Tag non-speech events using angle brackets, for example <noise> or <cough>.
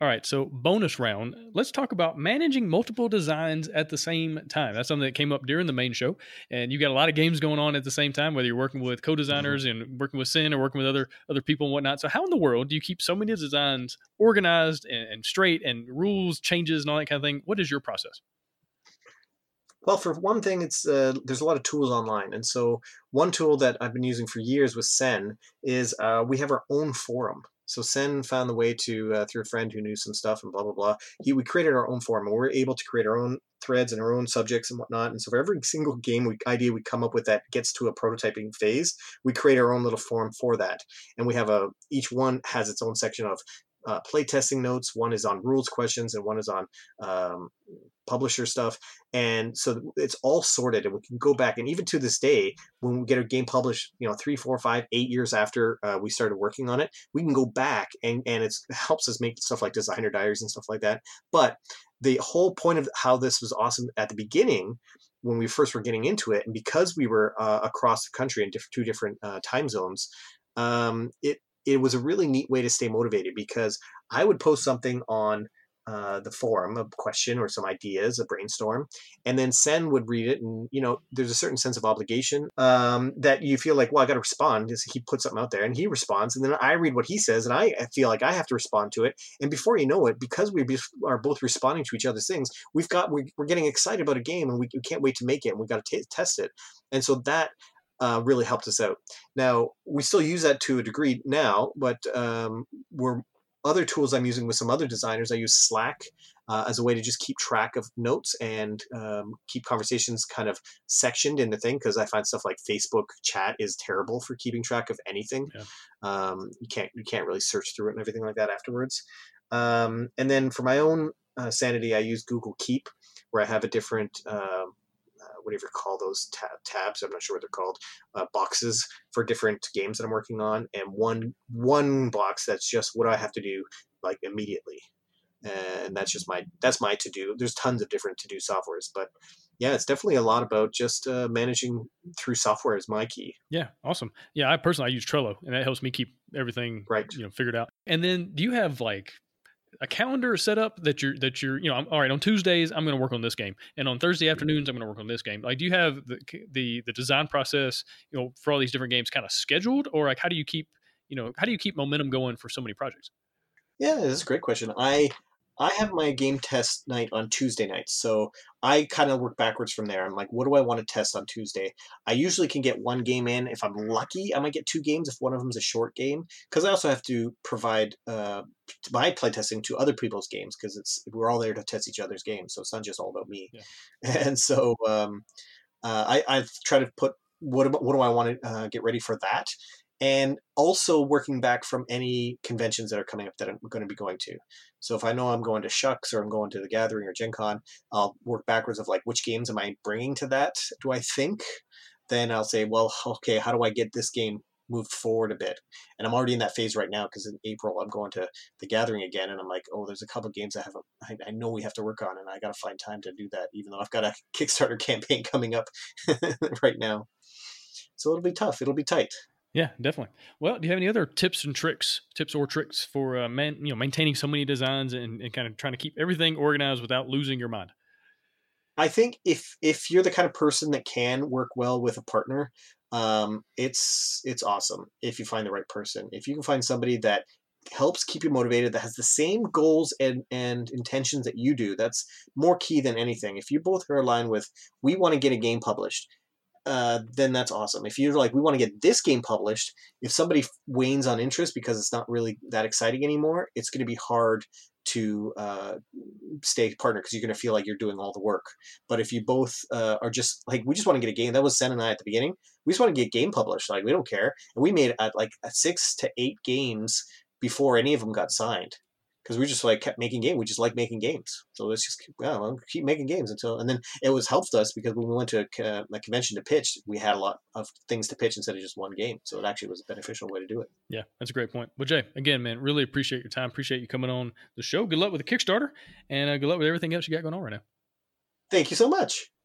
All right, so bonus round. Let's talk about managing multiple designs at the same time. That's something that came up during the main show, and you got a lot of games going on at the same time. Whether you're working with co-designers mm-hmm. and working with Sen or working with other other people and whatnot. So, how in the world do you keep so many designs organized and, and straight, and rules changes and all that kind of thing? What is your process? Well, for one thing, it's uh, there's a lot of tools online, and so one tool that I've been using for years with Sen is uh, we have our own forum. So Sen found the way to uh, through a friend who knew some stuff and blah blah blah. He we created our own forum and we are able to create our own threads and our own subjects and whatnot. And so for every single game we, idea we come up with that gets to a prototyping phase, we create our own little forum for that. And we have a each one has its own section of uh, playtesting notes. One is on rules questions, and one is on um, publisher stuff. And so it's all sorted, and we can go back. And even to this day, when we get a game published, you know, three, four, five, eight years after uh, we started working on it, we can go back and and it helps us make stuff like designer diaries and stuff like that. But the whole point of how this was awesome at the beginning when we first were getting into it, and because we were uh, across the country in diff- two different uh, time zones, um, it it was a really neat way to stay motivated because I would post something on uh, the forum, a question or some ideas, a brainstorm, and then Sen would read it, and you know, there's a certain sense of obligation um, that you feel like, well, I got to respond. He puts something out there, and he responds, and then I read what he says, and I feel like I have to respond to it. And before you know it, because we are both responding to each other's things, we've got we're, getting excited about a game, and we, can't wait to make it, and we've got to t- test it. And so that uh, really helped us out. Now we still use that to a degree now, but um, we're other tools I'm using with some other designers. I use Slack uh, as a way to just keep track of notes and um, keep conversations kind of sectioned in the thing because I find stuff like Facebook chat is terrible for keeping track of anything. Yeah. Um, you can't you can't really search through it and everything like that afterwards. Um, and then for my own uh, sanity, I use Google Keep, where I have a different uh, whatever you call those tab- tabs. I'm not sure what they're called. Uh, boxes for different games that I'm working on, and one one box that's just what I have to do like immediately, and that's just my that's my to do. There's tons of different to do softwares, but yeah, it's definitely a lot about just uh, managing through software is my key. Yeah, awesome. Yeah, I personally I use Trello, and that helps me keep everything right, you know, figured out. And then, do you have like a calendar set up that you're that you're you know I'm, all right on Tuesdays I'm going to work on this game and on Thursday afternoons I'm going to work on this game. Like, do you have the the the design process you know for all these different games kind of scheduled, or like how do you keep you know how do you keep momentum going for so many projects? Yeah, that's a great question. I I have my game test night on Tuesday nights. So I kind of work backwards from there. I'm like, what do I want to test on Tuesday? I usually can get one game in. If I'm lucky, I might get two games if one of them is a short game. Because I also have to provide uh, my playtesting to other people's games because it's we're all there to test each other's games. So it's not just all about me. Yeah. <laughs> And so um, uh, I, I try to put what, what do I want to uh, get ready for that and also working back from any conventions that are coming up that I'm going to be going to. So if I know I'm going to SHUX or I'm going to the Gathering or Gen Con, I'll work backwards of like which games am I bringing to that? Do I think? Then I'll say, well, <laughs> okay, how do I get this game moved forward a bit? And I'm already in that phase right now because in April I'm going to the Gathering again, and I'm like, oh, there's a couple games I have, I know we have to work on, and I got to find time to do that, even though I've got a <laughs> Kickstarter campaign coming up <laughs> right now. So it'll be tough. It'll be tight. Yeah, definitely. Well, do you have any other tips and tricks, tips or tricks for uh, man, you know, maintaining so many designs and, and kind of trying to keep everything organized without losing your mind? I think if if you're the kind of person that can work well with a partner, um, it's it's awesome if you find the right person. If you can find somebody that helps keep you motivated, that has the same goals and and intentions that you do, that's more key than anything. If you both are aligned with, we want to get a game published, uh, then that's awesome. If you're like, we want to get this game published, if somebody wanes on interest because it's not really that exciting anymore, it's going to be hard to uh, stay partner because you're going to feel like you're doing all the work. But if you both uh, are just like, we just want to get a game. That was Sen and I at the beginning. We just want to get game published. Like we don't care, and we made at like six to eight games before any of them got signed because we just like kept making games. We just like making games. So let's just keep, yeah, well, keep making games until, and then it was helped us because when we went to a, a, convention to pitch, we had a lot of things to pitch instead of just one game. So it actually was a beneficial way to do it. Yeah, that's a great point. Well, Jay, again, man, really appreciate your time. Appreciate you coming on the show. Good luck with the Kickstarter and uh, good luck with everything else you got going on right now. Thank you so much.